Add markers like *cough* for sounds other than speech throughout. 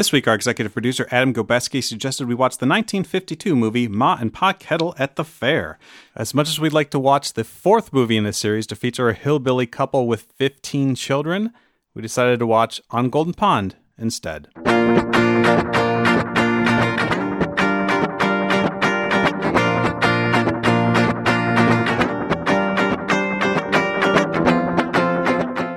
This week, our executive producer Adam Gobeski suggested we watch the 1952 movie Ma and Pa Kettle at the Fair. As much as we'd like to watch the fourth movie in this series to feature a hillbilly couple with 15 children, we decided to watch On Golden Pond instead.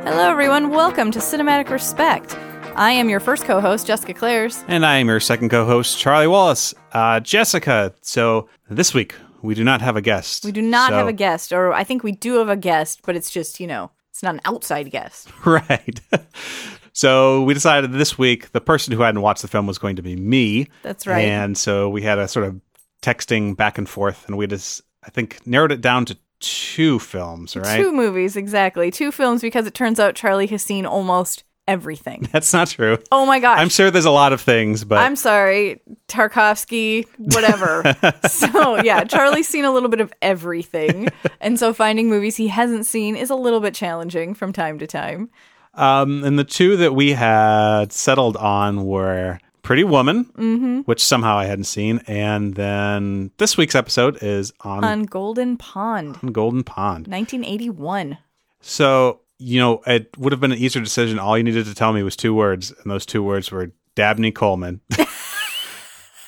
Hello, everyone. Welcome to Cinematic Respect. I am your first co host, Jessica Clares. And I am your second co host, Charlie Wallace. Uh, Jessica, so this week we do not have a guest. We do not So- have a guest, or I think we do have a guest, but it's just, you know, it's not an outside guest. *laughs* Right. *laughs* so we decided this week the person who hadn't watched the film was going to be me. That's right. And so we had a sort of texting back and forth, and we just, I think, narrowed it down to two films, right? Two movies, exactly. Two films because it turns out Charlie has seen almost everything. *laughs* That's not true. Oh my gosh. I'm sure there's a lot of things, but I'm sorry, Tarkovsky, whatever. *laughs* so, yeah, Charlie's seen a little bit of everything. And so finding movies he hasn't seen is a little bit challenging from time to time. um, and the two that we had settled on were Pretty Woman, Mm-hmm. which somehow I hadn't seen, and then this week's episode is on, On Golden Pond, on Golden Pond. 1981. So, you know, it would have been an easier decision. All you needed to tell me was two words, and those two words were Dabney Coleman.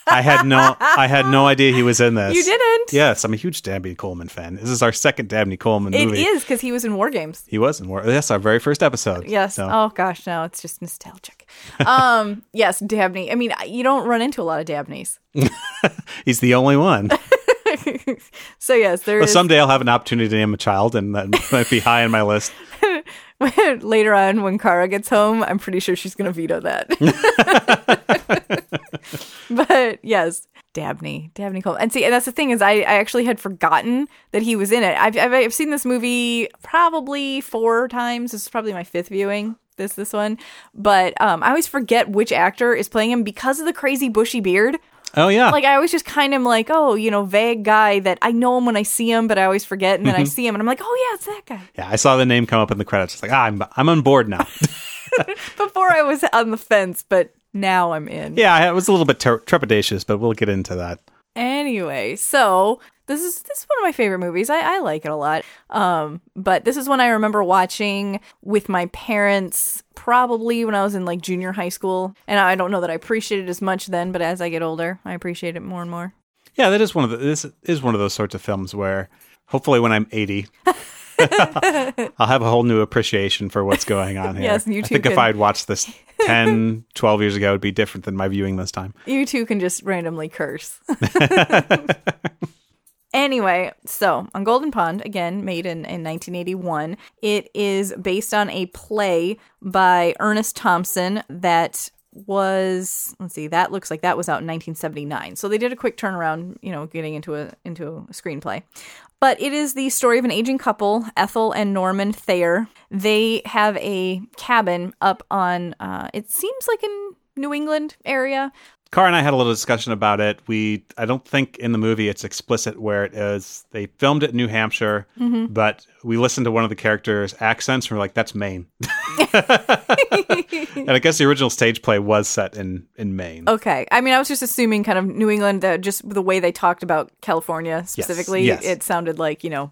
I had no I had no idea he was in this. You didn't? Yes, I'm a huge Dabney Coleman fan. This is our second Dabney Coleman It movie. is because he was in War Games. He was in War. That's our very first episode. Yes. So, Oh gosh, no, it's just nostalgic. Um, *laughs* yes, Dabney. I mean, you don't run into a lot of Dabneys. *laughs* he's the only one. *laughs* So yes, there But is. someday I'll have an opportunity to name a child, and that might be high on my list. *laughs* later on, when Kara gets home, I'm pretty sure she's going to veto that. *laughs* *laughs* but yes, Dabney, Dabney Cole, and see, and that's the thing is, I, I actually had forgotten that he was in it. I've, I've I've seen this movie probably four times. This is probably my fifth viewing. This this one, but um, I always forget which actor is playing him because of the crazy bushy beard. Oh yeah, like I always just kind of like, oh, you know, vague guy that I know him when I see him, but I always forget, and then I see him, and I'm like, oh yeah, it's that guy. yeah. I saw the name come up in the credits. It's like ah, I'm I'm on board now. *laughs* Before I was on the fence, but now I'm in. yeah, I was a little bit ter- trepidatious, but we'll get into that. Anyway, so this is this is one of my favorite movies. I, I like it a lot. Um, but this is one I remember watching with my parents probably when I was in like junior high school. And I don't know that I appreciated it as much then, but as I get older, I appreciate it more and more. Yeah, that is one of the, this is one of those sorts of films where hopefully when I'm 80 *laughs* I'll have a whole new appreciation for what's going on *laughs* here. Yes, you too. I too think if. I'd watched this 10, *laughs* 12 years ago, it'd be different than my viewing this time. You two can just randomly curse. Anyway, so on Golden Pond, again, made in, in 1981, it is based on a play by Ernest Thompson that was let's see that looks like that was out in 1979 so they did a quick turnaround you know getting into a into a screenplay but it is the story of an aging couple, Ethel and Norman Thayer. They have a cabin up on, uh, it seems like in New England area. Kara and I had a little discussion about it. We, I don't think in the movie it's explicit where it is. They filmed it in New Hampshire, Mm-hmm. but we listened to one of the characters' accents and we're like, that's Maine. *laughs* and I guess the original stage play was set in, in Maine. Okay. I mean, I was just assuming kind of New England, that just the way they talked about California specifically, yes. it sounded like, you know,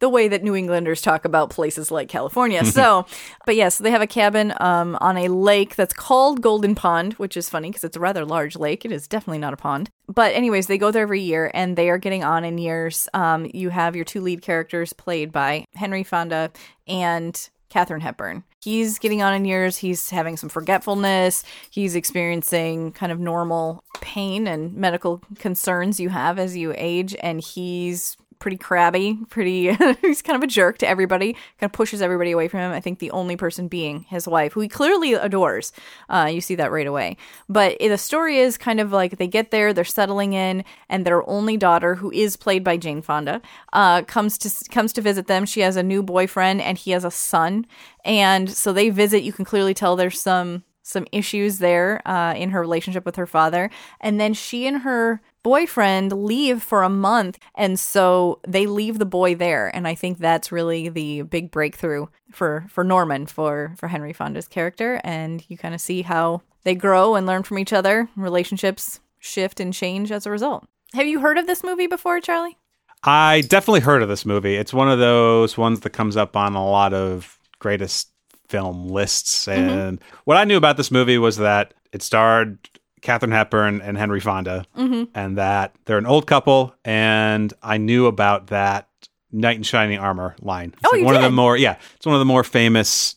the way that New Englanders talk about places like California. So, but yes, they have a cabin um, on a lake that's called Golden Pond, which is funny because it's a rather large lake. It is definitely not a pond. But, anyways, they go there every year and they are getting on in years. Um, you have your two lead characters played by Henry Fonda and Katharine Hepburn. He's getting on in years. He's having some forgetfulness. He's experiencing kind of normal pain and medical concerns you have as you age. And he's pretty crabby, pretty, *laughs* he's kind of a jerk to everybody, kind of pushes everybody away from him. I think the only person being his wife, who he clearly adores. Uh, you see that right away. But the story is kind of like they get there, they're settling in, and their only daughter, who is played by Jane Fonda, uh, comes to comes to visit them. She has a new boyfriend, and he has a son, and so they visit. You can clearly tell there's some some issues there uh, in her relationship with her father. And then she and her boyfriend leave for a month. And so they leave the boy there. And I think that's really the big breakthrough for, for Norman, for, for Henry Fonda's character. And you kind of see how they grow and learn from each other. Relationships shift and change as a result. Have you heard of this movie before, Charlie? I definitely heard of this movie. It's one of those ones that comes up on a lot of greatest film lists. Mm-hmm. And what I knew about this movie was that it starred Katharine Hepburn and Henry Fonda, Mm-hmm. and that they're an old couple. And I knew about that Knight in Shining Armor line. It's Oh, you one of the more yeah, it's one of the more famous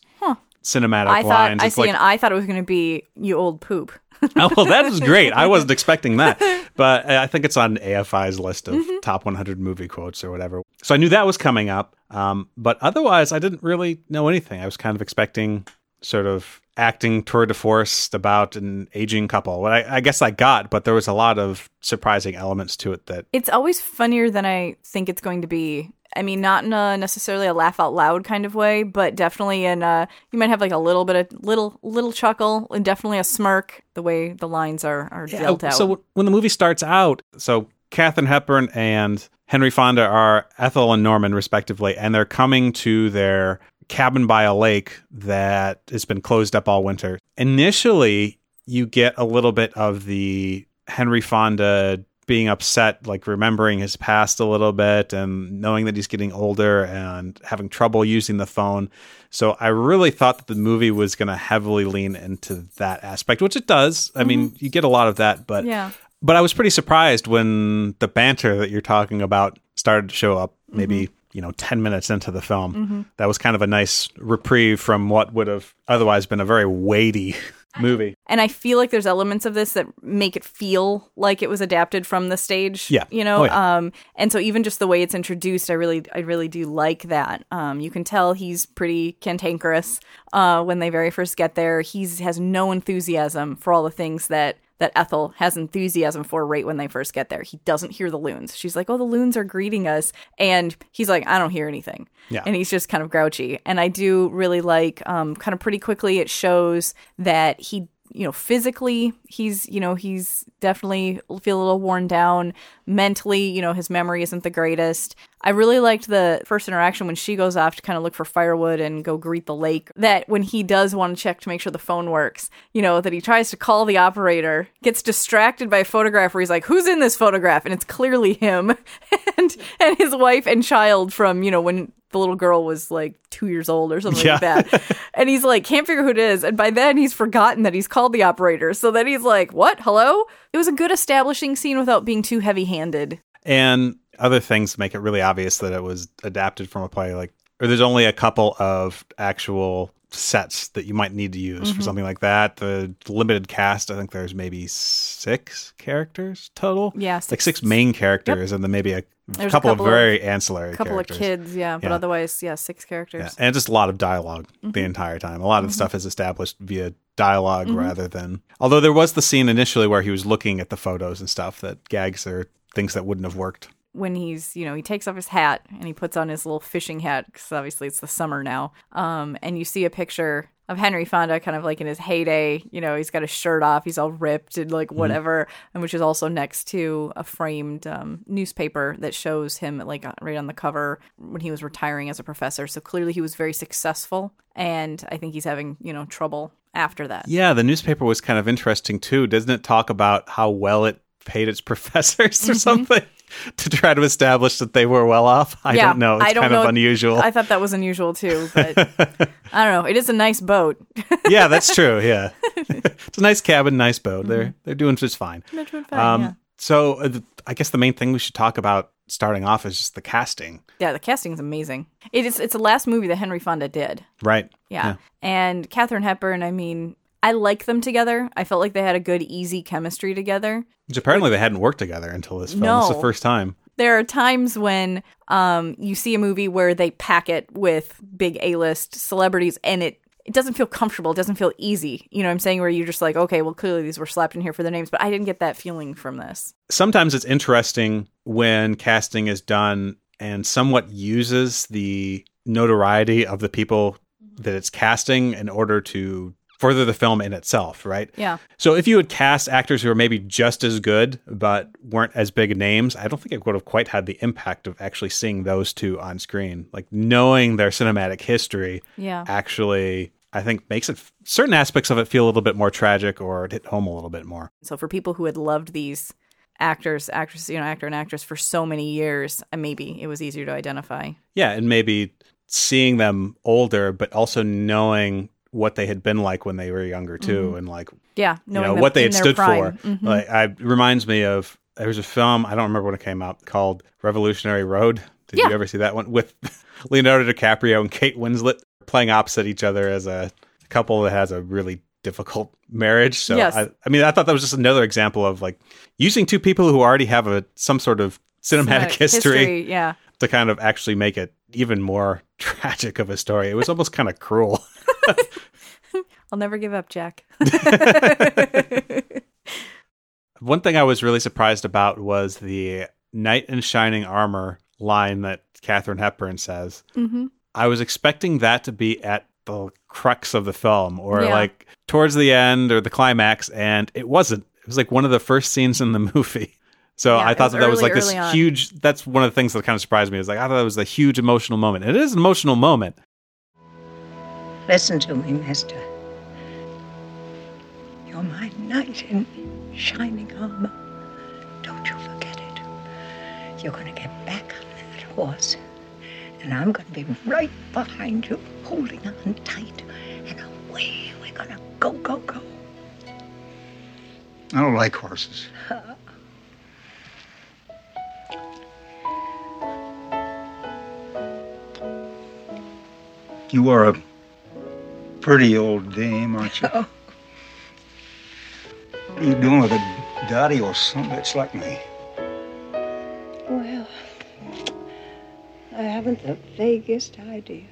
cinematic I thought lines. I It's see, like and I thought it was going to be you old poop. *laughs* oh, well, that is great. I wasn't *laughs* expecting that, but uh, I think it's on AFI's list of Mm-hmm. top 100 movie quotes or whatever. So I knew that was coming up, um, but otherwise, I didn't really know anything. I was kind of expecting sort of acting tour de force about an aging couple. What I, I guess I got, but there was a lot of surprising elements to it that It's always funnier than I think it's going to be. I mean, not in a necessarily a laugh out loud kind of way, but definitely in a, you might have like a little bit of little little chuckle and definitely a smirk. The way the lines are are dealt out. So when the movie starts out, so Katharine Hepburn and Henry Fonda are Ethel and Norman, respectively, and they're coming to their cabin by a lake that has been closed up all winter. Initially, you get a little bit of the Henry Fonda being upset, like remembering his past a little bit and knowing that he's getting older and having trouble using the phone. So I really thought that the movie was going to heavily lean into that aspect, which it does. I mm-hmm. mean, you get a lot of that, but Yeah. but I was pretty surprised when the banter that you're talking about started to show up maybe, mm-hmm. You know, 10 minutes into the film. That was kind of a nice reprieve from what would have otherwise been a very weighty *laughs* movie. And I feel like there's elements of this that make it feel like it was adapted from the stage. Yeah. You know? Oh, yeah. Um and so even just the way it's introduced, I really I really do like that. Um you can tell he's pretty cantankerous uh when they very first get there. He's has no enthusiasm for all the things that that Ethel has enthusiasm for right when they first get there. He doesn't hear the loons. She's like, "Oh, the loons are greeting us." And he's like, "I don't hear anything." Yeah. And he's just kind of grouchy. And I do really like um kind of pretty quickly it shows that he you know physically he's you know he's definitely feel a little worn down. Mentally you know his memory isn't the greatest. I really liked the first interaction when she goes off to kind of look for firewood and go greet the lake that when he does want to check to make sure the phone works you know that he tries to call the operator gets distracted by a photograph where he's like who's in this photograph? And it's clearly him *laughs* and and his wife and child from you know when the little girl was like two years old or something like that. *laughs* And he's like, can't figure who it is. And by then he's forgotten that he's called the operator. So then he's like, what? Hello? It was a good establishing scene without being too heavy handed. And other things make it really obvious that it was adapted from a play like or there's only a couple of actual sets that you might need to use Mm-hmm. for something like that. The limited cast, I think there's maybe six characters total. Yeah, like six- six main characters, and then maybe a There's a couple, couple of of- very ancillary A couple characters. of kids, yeah. But Yeah. otherwise, yeah, six Yeah, characters. and just a lot of dialog Mm-hmm. the entire time. A lot of the stuff is established via dialog rather than. Although there was the scene initially where he was looking at the photos and stuff that gags or things that wouldn't have worked. when he's you know he takes off his hat and he puts on his little fishing hat because obviously it's the summer now um and you see a picture of henry fonda kind of like in his heyday you know he's got his shirt off he's all ripped and like whatever and which is also next to a framed um, newspaper that shows him like right on the cover when he was retiring as a professor. So clearly he was very successful and i think he's having you know trouble after that. Yeah, the newspaper was kind of interesting too. Doesn't it talk about how well it paid its *laughs* professors or something *laughs* to try to establish that they were well off? I Yeah, don't know. It's I don't kind know. of unusual. I thought that was unusual too, but *laughs* I don't know. It is a nice boat. *laughs* yeah, that's true. Yeah, it's a nice cabin, nice boat. They're they're doing just fine. They're doing fine, Um, yeah. So uh, I guess the main thing we should talk about starting off is just the casting, Yeah, the casting is amazing. It is. It's the last movie that Henry Fonda did. right? Yeah, and Katharine Hepburn. I mean, I like them together. I felt like they had a good, easy chemistry together. Which apparently they hadn't worked together until this film. It's the first time. There are times when um, you see a movie where they pack it with big A-list celebrities, and it it doesn't feel comfortable. It doesn't feel easy. You know what I'm saying? Where you're just like, okay, well, clearly these were slapped in here for their names, but I didn't get that feeling from this. sometimes it's interesting when casting is done and somewhat uses the notoriety of the people that it's casting in order to further the film in itself, right? Yeah. So if you had cast actors who are maybe just as good but weren't as big names, I don't think it would have quite had the impact of actually seeing those two on screen. Like knowing their cinematic history Yeah. actually I think makes it certain aspects of it feel a little bit more tragic or hit home a little bit more. So for people who had loved these actors, actresses, you know, actor and actress for so many years, uh, maybe it was easier to identify. Yeah, and maybe seeing them older but also knowing what they had been like when they were younger too and like Yeah, you know what they had stood prime. for. Mhm. Like, I it reminds me of there was a film I don't remember when it came out called Revolutionary Road. Did Yeah. you ever see that one with *laughs* Leonardo DiCaprio and Kate Winslet playing opposite each other as a couple that has a really difficult marriage? So Yes. I, I mean, I thought that was just another example of like using two people who already have a some sort of cinematic, Cinematic history, Yeah. to kind of actually make it even more *laughs* tragic of a story. It was almost kind of cruel. *laughs* I'll never give up, Jack. *laughs* One thing I was really surprised about was the knight in shining armor line that Katharine Hepburn says. hmm I was expecting that to be at the crux of the film or Yeah. like towards the end or the climax, and it wasn't. It was like one of the first scenes in the movie. So Yeah, I thought was that that was like this on. huge. That's one of the things that kind of surprised me. Is like I thought it was a huge emotional moment. And It is an emotional moment. Listen to me, mister. You're my knight in shining armor. Don't you forget it. You're going to get back on that horse, and I'm going to be right behind you, holding on tight, and away we're going to go, go, go. I don't like horses. You are a pretty old dame, aren't you? Oh. What are you doing with a daddy or some bitch like me? Well, I haven't the vaguest idea.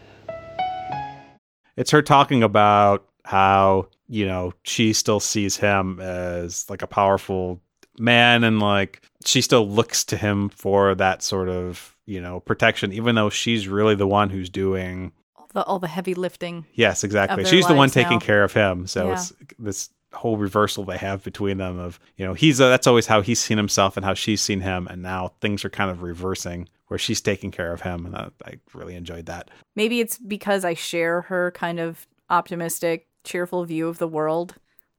It's her talking about how, you know, she still sees him as like a powerful man and like she still looks to him for that sort of, you know, protection, even though she's really the one who's doing. All the all the heavy lifting. Yes, exactly. She's the one taking now. care of him. So Yeah. it's this whole reversal they have between them of, you know, he's, uh, that's always how he's seen himself and how she's seen him. And now things are kind of reversing where she's taking care of him. And I, I really enjoyed that. Maybe it's because I share her kind of optimistic, cheerful view of the world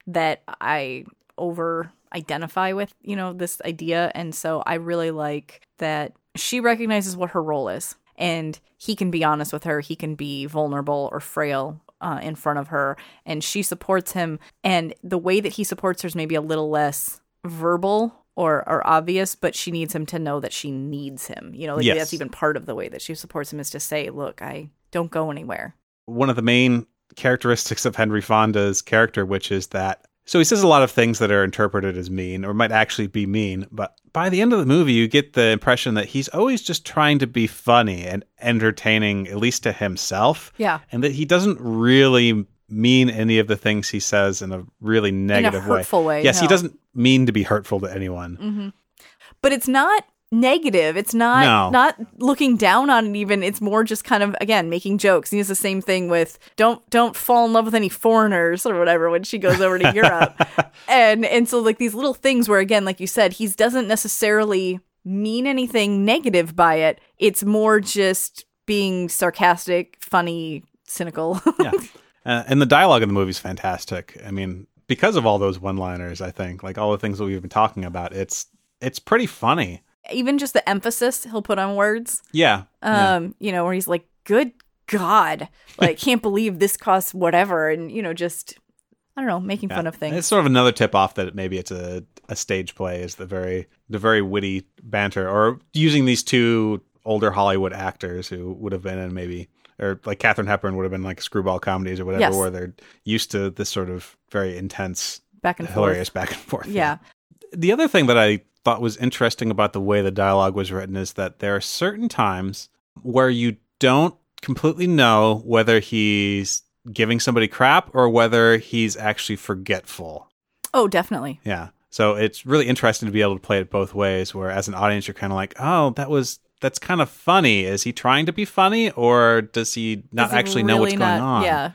that I over identify with, you know, this idea. And so I really like that she recognizes what her role is. And he can be honest with her, he can be vulnerable or frail. Uh, in front of her, and she supports him. And the way that he supports her is maybe a little less verbal or, or obvious, but she needs him to know that she needs him. You know, like Yes. that's even part of the way that she supports him is to say, "Look, I don't go anywhere." one of the main characteristics of Henry Fonda's character, which is that so he says a lot of things that are interpreted as mean or might actually be mean, but by the end of the movie, you get the impression that he's always just trying to be funny and entertaining, at least to himself, Yeah, and that he doesn't really mean any of the things he says in a really negative hurtful way, Yes, he doesn't mean to be hurtful to anyone. Mm-hmm. but it's not negative. It's not No. not looking down on it. Even it's more just kind of again making jokes. And it's the same thing with don't don't fall in love with any foreigners or whatever when she goes over to *laughs* Europe. And and so like these little things where again, like you said, he doesn't necessarily mean anything negative by it. It's more just being sarcastic, funny, cynical. yeah. *laughs* Uh, and the dialogue in the movie is fantastic. I mean, because of all those one-liners, I think, like all the things that we've been talking about, it's it's pretty funny. Even just the emphasis he'll put on words. Yeah. yeah. um you know where he's like good god like *laughs* can't believe this costs whatever and you know just i don't know making fun of things. It's sort of another tip off that maybe it's a, a stage play is the very the very witty banter or using these two older Hollywood actors who would have been in maybe or like Katharine Hepburn would have been like screwball comedies or whatever Yes. where they're used to this sort of very intense back and hilarious forth back and forth. yeah The other thing that I thought was interesting about the way the dialogue was written is that there are certain times where you don't completely know whether he's giving somebody crap or whether he's actually forgetful. oh definitely Yeah. So it's really interesting to be able to play it both ways where as an audience you're kind of like, "Oh, that was that's kind of funny. Is he trying to be funny or does he not Does he actually know what's really going on?" yeah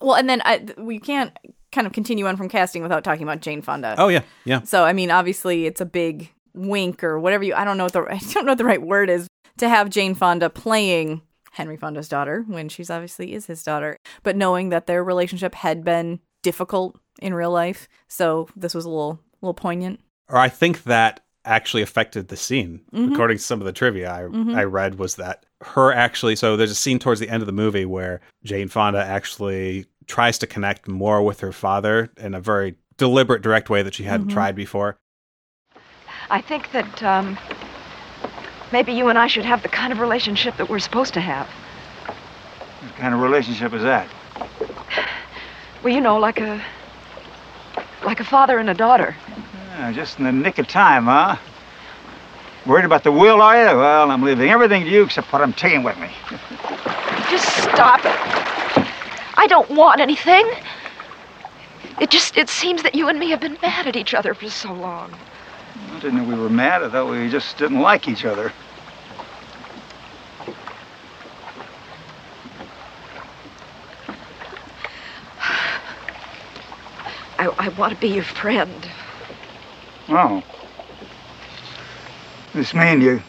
well and then I, we can't kind of continue on from casting without talking about Jane Fonda. Oh yeah, yeah. So I mean, obviously, it's a big wink or whatever you. I don't know what the *laughs* I don't know what the right word is to have Jane Fonda playing Henry Fonda's daughter when she's obviously is his daughter, but knowing that their relationship had been difficult in real life, so this was a little little poignant. Or I think that actually affected the scene. Mm-hmm. According to some of the trivia I, mm-hmm. I read, was that her actually. So there's a scene towards the end of the movie where Jane Fonda actually tries to connect more with her father in a very deliberate, direct way that she hadn't tried before. I think that um, maybe you and I should have the kind of relationship that we're supposed to have. What kind of relationship is that? Well, you know, like a like a father and a daughter. Yeah, just in the nick of time, huh? Worried about the will, are you? Well, I'm leaving everything to you except what I'm taking with me. Just stop it. I don't want anything. It just it seems that you and me have been mad at each other for so long. I didn't know we were mad. I thought we just didn't like each other. I, I want to be your friend. Oh. This mean you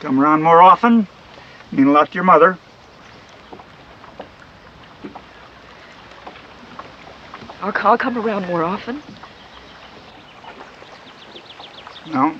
come around more often? Mean a lot to your mother? I'll, I'll come around more often. No?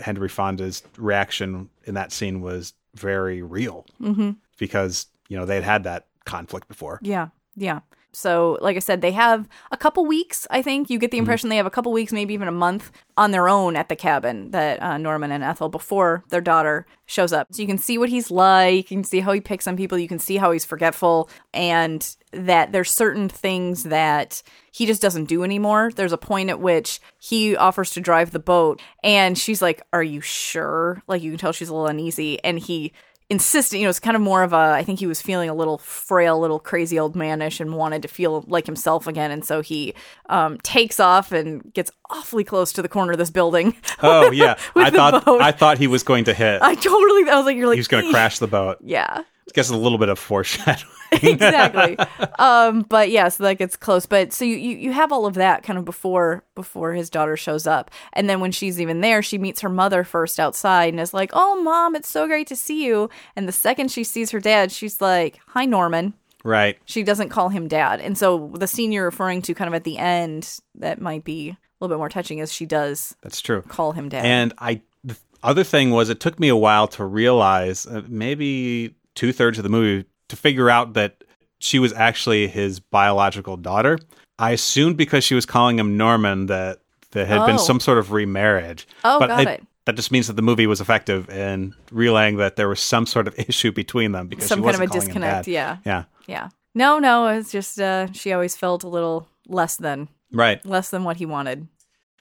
Henry Fonda's reaction in that scene was very real mm-hmm. because you know they had had that conflict before. Yeah, yeah. So, like I said, they have a couple weeks. I think you get the impression they have a couple weeks, maybe even a month, on their own at the cabin that uh, Norman and Ethel before their daughter shows up. So you can see what he's like. You can see how he picks on people. You can see how he's forgetful, and that there's certain things that he just doesn't do anymore. There's a point at which he offers to drive the boat, and she's like, "Are you sure?" Like you can tell she's a little uneasy, and he insistent you know it's kind of more of a i think he was feeling a little frail little crazy old manish and wanted to feel like himself again and so he um, takes off and gets awfully close to the corner of this building *laughs* Oh yeah, *laughs* I thought boat. I thought he was going to hit. i totally i was like you're like he was going to crash the boat. yeah guess a little bit of foreshadowing. *laughs* exactly. um, but yeah, so that gets close. But so you, you you have all of that kind of before before his daughter shows up, and then when she's even there, she meets her mother first outside and is like, "Oh, mom, it's so great to see you." And the second she sees her dad, she's like, "Hi, Norman." right. She doesn't call him dad, and so the scene you're referring to, kind of at the end, that might be a little bit more touching, is she does That's true. call him dad. And I, the other thing was, it took me a while to realize, uh, maybe two thirds of the movie, to figure out that she was actually his biological daughter. I assumed because she was calling him Norman that there had Oh. been some sort of remarriage. Oh, but got it. That just means that the movie was effective in relaying that there was some sort of *laughs* issue between them because Some she kind of a disconnect, yeah. yeah, yeah. No, no, it's just uh, she always felt a little less than right. less than what he wanted.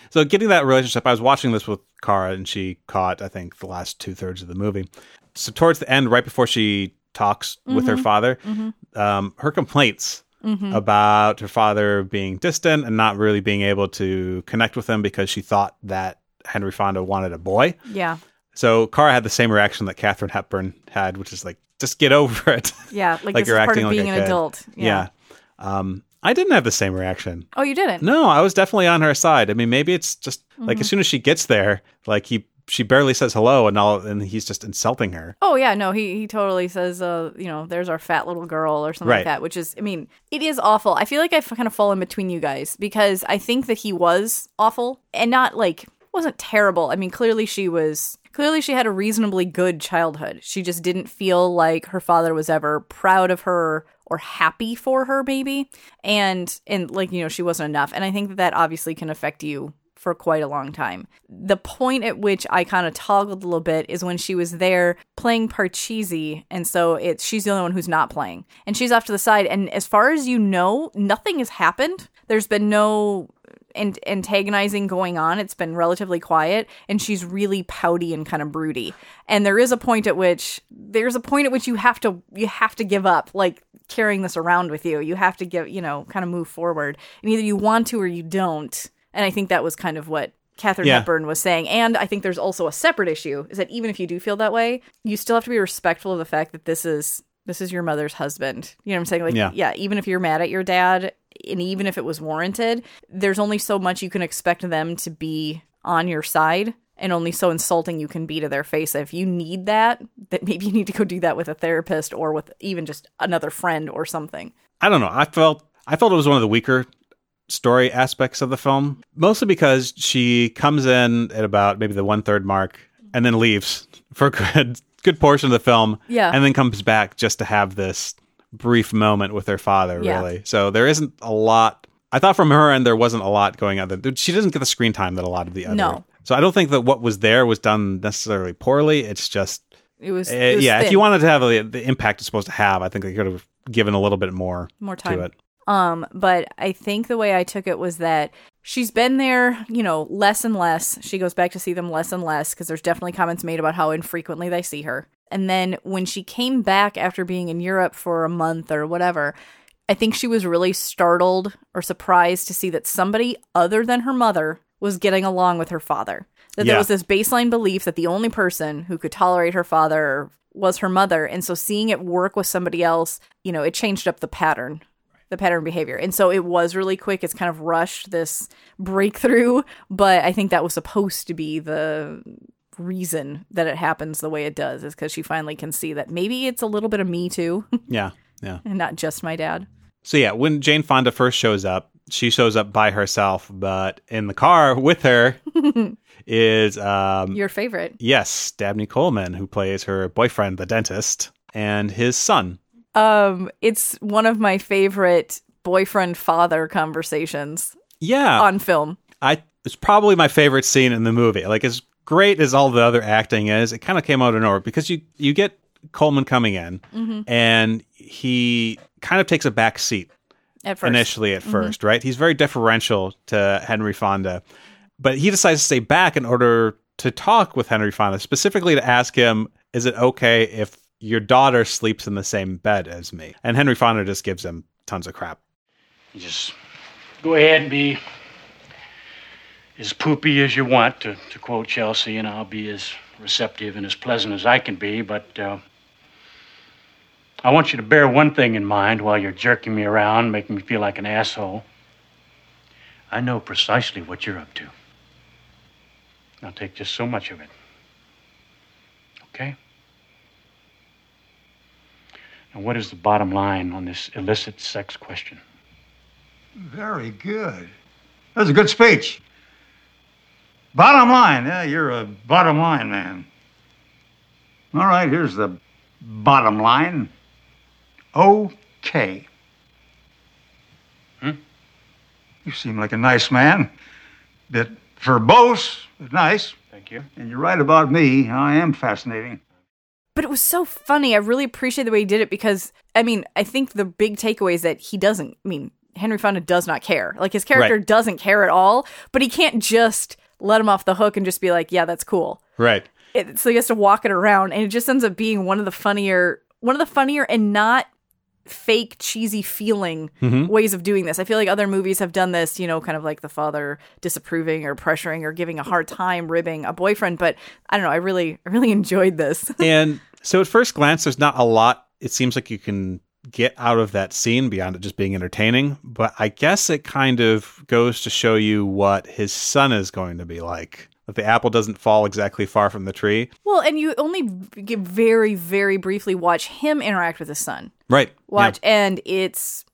So getting that relationship, I was watching this with Kara, and she caught, I think, the last two thirds of the movie. So towards the end, right before she talks with Mm-hmm. her father, um, her complaints about her father being distant and not really being able to connect with him because she thought that Henry Fonda wanted a boy. Yeah. So Kara had the same reaction that Katharine Hepburn had, which is like, just get over it. *laughs* Yeah, like, Like this you're is part acting of like being an kid. adult. yeah. Um, I didn't have the same reaction. Oh, you didn't? No, I was definitely on her side. I mean, maybe it's just like Mm-hmm. as soon as she gets there, like he she barely says hello, and all, and he's just insulting her. Oh yeah, no, he he totally says, uh, you know, there's our fat little girl or something like that, which is, I mean, it is awful. I feel like I've kind of fallen between you guys because I think that he was awful and not like wasn't terrible. I mean, clearly she was clearly she had a reasonably good childhood. She just didn't feel like her father was ever proud of her or happy for her maybe. And and like, you know, she wasn't enough. And I think that that obviously can affect you for quite a long time. The point at which I kind of toggled a little bit is when she was there playing Parcheesi, and so it's she's the only one who's not playing, and she's off to the side. And as far as you know, nothing has happened. There's been no an- antagonizing going on. It's been relatively quiet, and she's really pouty and kind of broody. And there is a point at which there's a point at which you have to you have to give up, like carrying this around with you. You have to give you know kind of move forward, and either you want to or you don't. And I think that was kind of what Katharine Yeah. Hepburn was saying. And I think there's also a separate issue is that even if you do feel that way, you still have to be respectful of the fact that this is This is your mother's husband. You know what I'm saying? Like, Yeah. yeah, even if you're mad at your dad, and even if it was warranted, there's only so much you can expect them to be on your side, and only so insulting you can be to their face. If you need that, that maybe you need to go do that with a therapist or with even just another friend or something. I don't know. I felt I felt it was one of the weaker story aspects of the film, mostly because she comes in at about maybe the one third mark and then leaves for a good *laughs* good portion of the film. Yeah. and then comes back just to have this brief moment with her father. Yeah. Really, so there isn't a lot. I thought from her end there wasn't a lot going on. There. She doesn't get the screen time that a lot of the other. No. So I don't think that what was there was done necessarily poorly. It's just It was, uh, it was yeah. If you wanted to have the, the impact it's supposed to have, I think they could have given a little bit more More time. to it. Um, but I think the way I took it was that she's been there, you know, less and less. She goes back to see them less and less because there's definitely comments made about how infrequently they see her. And then when she came back after being in Europe for a month or whatever, I think she was really startled or surprised to see that somebody other than her mother was getting along with her father. That Yeah. there was this baseline belief that the only person who could tolerate her father was her mother. And so seeing it work with somebody else, you know, it changed up the pattern the pattern behavior. And so it was really quick. It's kind of rushed this breakthrough, but I think that was supposed to be the reason that it happens the way it does is because she finally can see that maybe it's a little bit of me too *laughs* Yeah, yeah. and not just my dad. So yeah, when Jane Fonda first shows up, she shows up by herself, but in the car with her *laughs* is um Your favorite. yes, Dabney Coleman, who plays her boyfriend, the dentist, and his son. Um, it's one of my favorite boyfriend father conversations Yeah, on film. I it's probably my favorite scene in the movie. Like as great as all the other acting is, it kind of came out of nowhere because you you get Coleman coming in and he kind of takes a back seat At first. initially at 1st right? He's very deferential to Henry Fonda, but he decides to stay back in order to talk with Henry Fonda, specifically to ask him, "Is it okay if your daughter sleeps in the same bed as me?" And Henry Fonda just gives him tons of crap. You just go ahead and be as poopy as you want, to, to quote Chelsea, and I'll be as receptive and as pleasant as I can be. But uh, I want you to bear one thing in mind while you're jerking me around, making me feel like an asshole. I know precisely what you're up to. I'll take just so much of it. Okay? Now, what is the bottom line on this illicit sex question? Very good. That was a good speech. Bottom line, yeah, you're a bottom line man. All right, here's the bottom line. Okay. Hmm? You seem like a nice man. Bit verbose, but nice. Thank you. And you're right about me. I am fascinating. But it was so funny. I really appreciate the way he did it because, I mean, I think the big takeaway is that he doesn't, I mean, Henry Fonda does not care. Like, his character Right. doesn't care at all, but he can't just let him off the hook and just be like, yeah, that's cool. Right. It, so he has to walk it around, and it just ends up being one of the funnier, one of the funnier and not fake cheesy feeling mm-hmm. ways of doing this. I feel like other movies have done this, you know, kind of like the father disapproving or pressuring or giving a hard time ribbing a boyfriend, but I don't know, I really I really *laughs* enjoyed this. *laughs* And so at first glance, there's not a lot it seems like you can get out of that scene beyond it just being entertaining. But I guess it kind of goes to show you what his son is going to be like. That the apple doesn't fall exactly far from the tree. well, and you only very very briefly watch him interact with his son. Right. watch and it's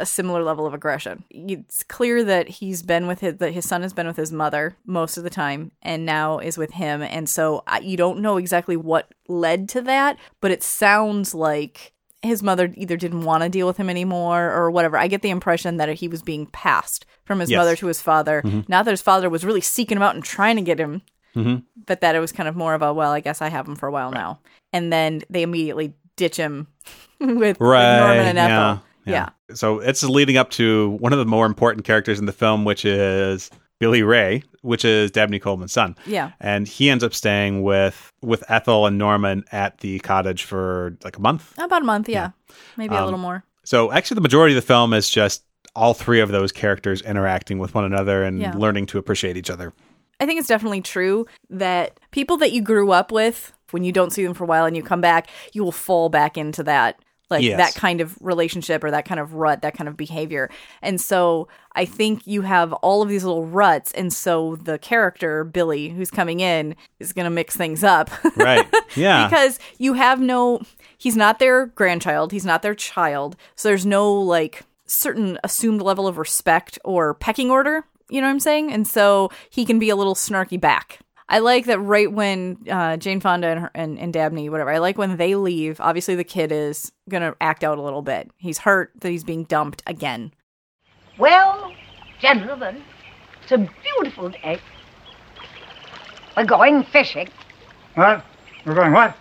a similar level of aggression. It's clear that he's been with his that his son has been with his mother most of the time and now is with him and so I, you don't know exactly what led to that but it sounds like his mother either didn't want to deal with him anymore or whatever. I get the impression that he was being passed from his Yes. mother to his father. Not that his father was really seeking him out and trying to get him Mhm. but that it was kind of more of a well i guess i have him for a while now. And then they immediately ditch him *laughs* with, with Right. norman and ethel yeah, yeah. So it's leading up to one of the more important characters in the film, which is Billy Ray, which is Dabney Coleman's son. Yeah. And he ends up staying with with Ethel and Norman at the cottage for like a month. About a month, yeah. Maybe a Um, little more. So actually, the majority of the film is just all three of those characters interacting with one another and Yeah. learning to appreciate each other. I think it's definitely true that people that you grew up with, when you don't see them for a while and you come back, you will fall back into that like Yes. that kind of relationship or that kind of rut, that kind of behavior. And so I think you have all of these little ruts. And so the character, Billy, who's coming in, is going to mix things up. *laughs* Right. Yeah. because you have no, he's not their grandchild, he's not their child. So there's no like certain assumed level of respect or pecking order. You know what I'm saying? And so he can be a little snarky back. I like that right when uh, Jane Fonda and, her, and and Dabney, whatever. I like when they leave. Obviously, the kid is gonna act out a little bit. He's hurt that he's being dumped again. Well, gentlemen, it's a beautiful day. We're going fishing. What? We're going what?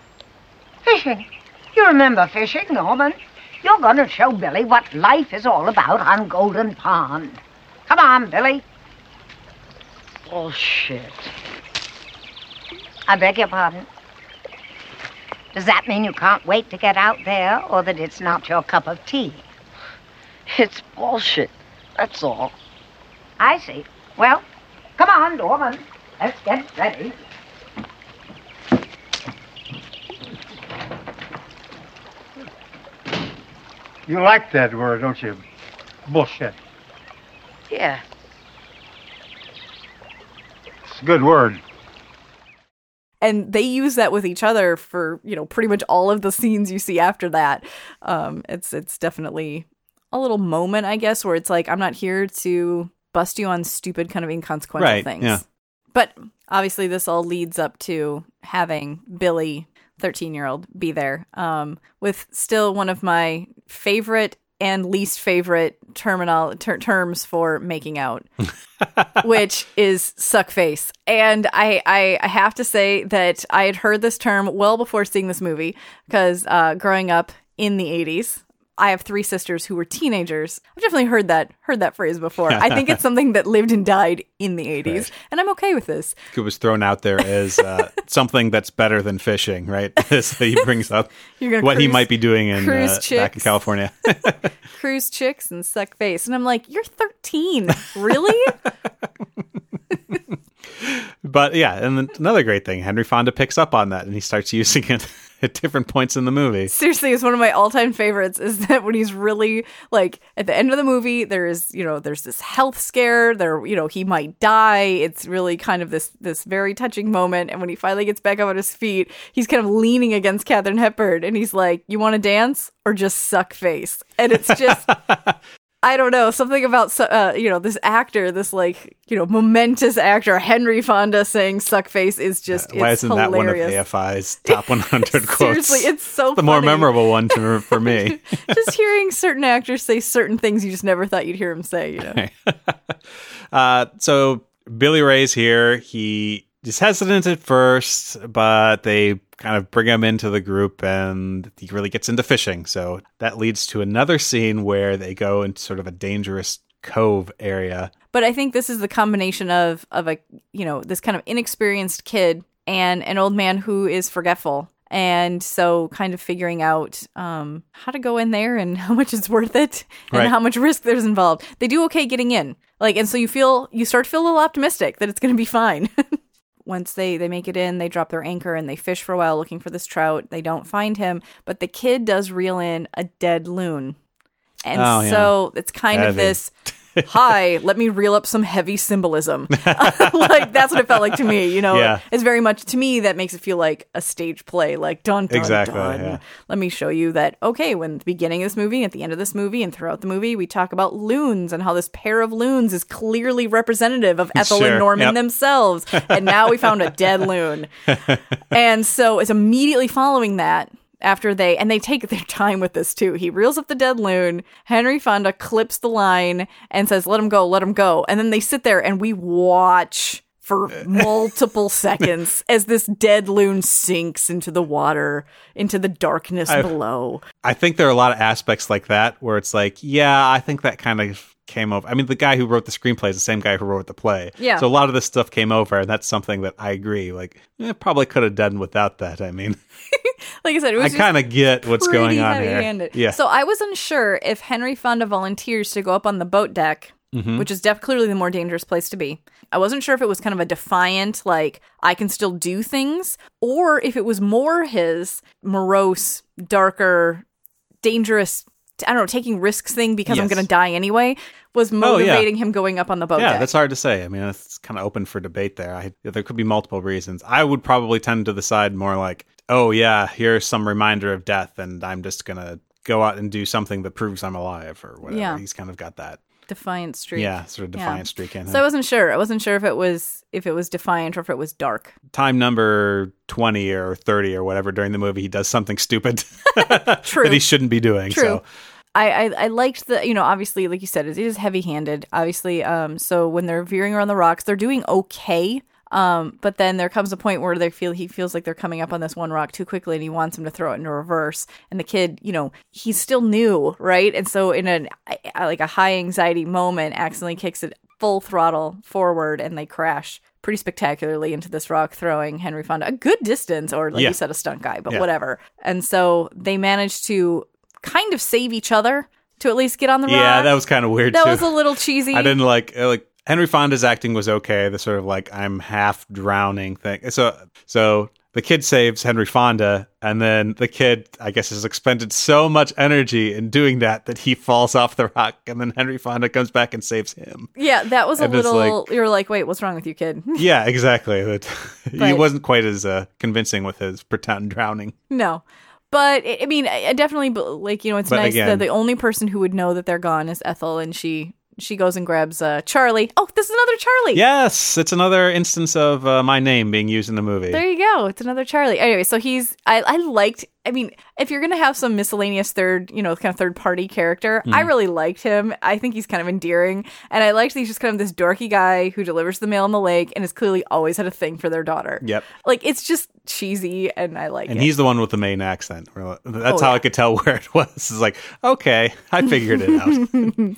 Fishing. You remember fishing, Norman? You're going to show Billy what life is all about on Golden Pond. Come on, Billy. Bullshit. I beg your pardon. Does that mean you can't wait to get out there, or that it's not your cup of tea? It's bullshit. That's all. I see. Well, come on, Norman. Let's get ready. You like that word, don't you? Bullshit. Yeah. It's a good word. And they use that with each other for you know pretty much all of the scenes you see after that um it's it's definitely a little moment i guess where it's like i'm not here to bust you on stupid kind of inconsequential Right, things yeah. but obviously this all leads up to having billy 13 year old be there um with still one of my favorite and least favorite terminal ter- terms for making out *laughs* which is suck face. And I, I, I have to say that I had heard this term well before seeing this movie because uh, growing up in the 80s, I have three sisters who were teenagers. I've definitely heard that heard that phrase before. I think it's *laughs* something that lived and died in the 80s, Right. and I'm okay with this. It was thrown out there as uh, *laughs* something that's better than fishing, right? *laughs* so he brings up what he might be doing in uh, back in. California. Cruise chicks and suck face, and I'm like, you're 13, really? But yeah, and then another great thing, Henry Fonda picks up on that and he starts using it *laughs* at different points in the movie. seriously it's one of my all-time favorites is that when he's really like at the end of the movie there's you know there's this health scare there you know he might die. It's really kind of this this very touching moment. And when he finally gets back up on his feet he's kind of leaning against Katharine Hepburn and he's like you want to dance or just suck face? And it's just *laughs* I don't know something about uh, you know this actor, this like you know momentous actor Henry Fonda saying "suck face" is just Why it's isn't that one of hilarious. AFI's top *laughs* 100 quotes? Seriously, it's so the more memorable one to, *laughs* for me. *laughs* just hearing certain actors say certain things you just never thought you'd hear them say. You know, Uh, so Billy Ray's here. He is hesitant at first, but they kind of bring him into the group and he really gets into fishing. So that leads to another scene where they go into sort of a dangerous cove area. but I think this is the combination of of a you know this kind of inexperienced kid and an old man who is forgetful. And so, kind of figuring out um, how to go in there and *laughs* how much it's worth it, and Right. how much risk there's involved. They do okay getting in, like, and so you feel you start to feel a little optimistic that it's going to be fine. *laughs* once they they make it in they drop their anchor and they fish for a while looking for this trout they don't find him but the kid does reel in a dead loon and Oh, yeah. so it's kind of this *laughs* hi let me reel up some heavy symbolism *laughs* like that's what it felt like to me you know Yeah. it's very much to me that makes it feel like a stage play like dun dun Exactly, dun yeah. let me show you that okay when the beginning of this movie at the end of this movie and throughout the movie we talk about loons and how this pair of loons is clearly representative of ethel Sure, and norman yep. themselves and now we found a dead loon *laughs* and so it's immediately following that after they and they take *laughs* their time with this too. He reels up the dead loon. Henry Fonda clips the line and says, "Let him go, let him go." And then they sit there and we watch for *laughs* multiple seconds as this dead loon sinks into the water, into the darkness below. I think there are a lot of aspects like that where it's like, yeah, I think that kind of came over. I mean, the guy who wrote the screenplay is the same guy who wrote the play. Yeah. So a lot of this stuff came over, and that's something that I agree. Like, eh, probably could have done without that. I mean, *laughs* Like I said, it was I kind of get what's going on here. Yeah. So I was unsure if Henry Fonda volunteers to go up on the boat deck, Mm-hmm. which is def- clearly the more dangerous place to be. I wasn't sure if it was kind of a defiant, like I can still do things, or if it was more his morose, darker, dangerous. I don't know, taking risks thing because I'm Oh, going to die anyway was yeah. motivating him going up on the boat yeah, deck. that's hard to say. I mean, it's kind of open for debate there. I, there could be multiple reasons. I would probably tend to the side more like, oh, yeah, here's some reminder of death, and I'm just to go out and do something that proves I'm alive or whatever. Yeah. He's kind of got that, Defiant streak. yeah, sort of Yeah. defiant streak in him. So I wasn't sure. I wasn't sure if it was if it was defiant or if it was dark. Time number 20 or 30 or whatever during the movie, he does something stupid *laughs* that he shouldn't be doing. True. So, I, I I liked the you know obviously like you said it is heavy handed obviously um so when they're veering around the rocks they're doing okay um but then there comes a point where they feel he feels like they're coming up on this one rock too quickly and he wants him to throw it into reverse and the kid you know he's still new right and so in a like a high anxiety moment accidentally kicks it full throttle forward and they crash pretty spectacularly into this rock throwing Henry Fonda a good distance or like Yeah. you said a stunt guy but Yeah. whatever and so they managed to kind of save each other to at least get on the rock. yeah, that was kind of weird that too. was a little cheesy. I didn't like like Henry Fonda's acting was okay. The sort of like I'm half drowning thing. So so the kid saves Henry Fonda, and then the kid I guess has expended so much energy in doing that that he falls off the rock, and then Henry Fonda comes back and saves him. Yeah, that was a And it's little. you were like, "Wait, what's wrong with you, kid?" *laughs* Yeah, exactly. That *laughs* he wasn't quite as uh, convincing with his pretend drowning. no, but I mean, I definitely like you know, it's But nice again- that the only person who would know that they're gone is Ethel, and she she goes and grabs uh, Charlie. Oh, this is another Charlie. Yes, it's another instance of uh, my name being used in the movie. There you go. It's another Charlie. Anyway, so he's I, I liked I mean, if you're gonna have some miscellaneous third, you know, kind of third party character, I Hmm. really liked him. I think he's kind of endearing. And I liked that he's just kind of this dorky guy who delivers the mail in the lake and has clearly always had a thing for their daughter. Yep. Like it's just cheesy and I like And it. he's the one with the Maine accent. That's Oh, how yeah. I could tell *laughs* where it was. It's like, okay, I figured it out. *laughs*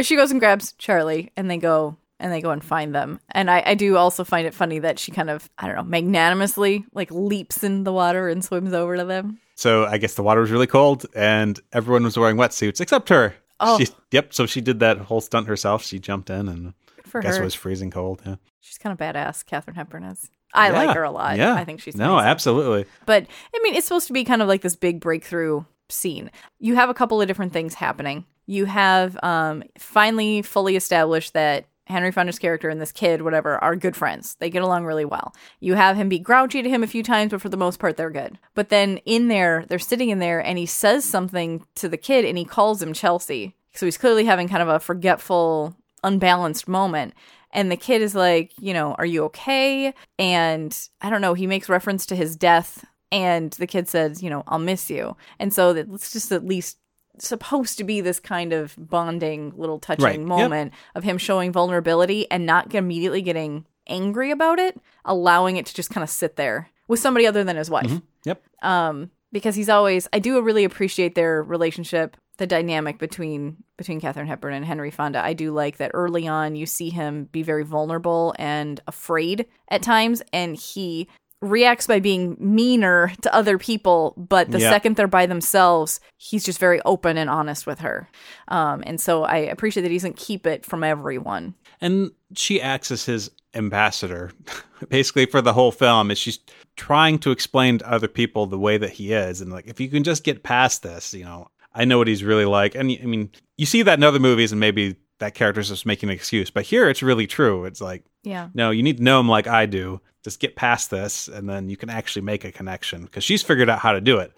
But she goes and grabs Charlie and they go and they go and find them. And I, I do also find it funny that she kind of, I don't know, magnanimously like leaps in the water and swims over to them. so I guess the water was really cold, and everyone was wearing wetsuits except her. Oh. She, yep. So she did that whole stunt herself. She jumped in, and I guess her. it was freezing cold. Yeah. She's kind of badass, Katharine Hepburn is. I Yeah, like her a lot. Yeah, I think she's no, nice. absolutely. But I mean, it's supposed to be kind of like this big breakthrough scene. You have a couple of different things happening. You have um, finally fully established that Henry Fonda's character and this kid, whatever, are good friends. They get along really well. You have him be grouchy to him a few times, but for the most part, they're good. But then in there, they're sitting in there, and he says something to the kid, and he calls him Chelsea. So he's clearly having kind of a forgetful, unbalanced moment. And the kid is like, you know, are you okay? And I don't know, he makes reference to his death. And the kid says, you know, I'll miss you. And so it's just at least supposed to be this kind of bonding little touching Right. Yep. moment of him showing vulnerability and not immediately getting angry about it, allowing it to just kind of sit there with somebody other than his wife Yep. um because he's always I do really appreciate their relationship the dynamic between between Katharine Hepburn and Henry Fonda I do like that early on you see him be very vulnerable and afraid at times and he reacts by being meaner to other people but the Yeah. second they're by themselves he's just very open and honest with her. Um and so I appreciate that he doesn't keep it from everyone. And she acts as his ambassador *laughs* basically for the whole film is she's trying to explain to other people the way that he is. And like if you can just get past this you know i know what he's really like. And i mean you see that in other movies and maybe that character's just making an excuse. But here it's really true. It's like yeah. no you need to know him like i do. Just get past this and then you can actually make a connection because she's figured out how to do it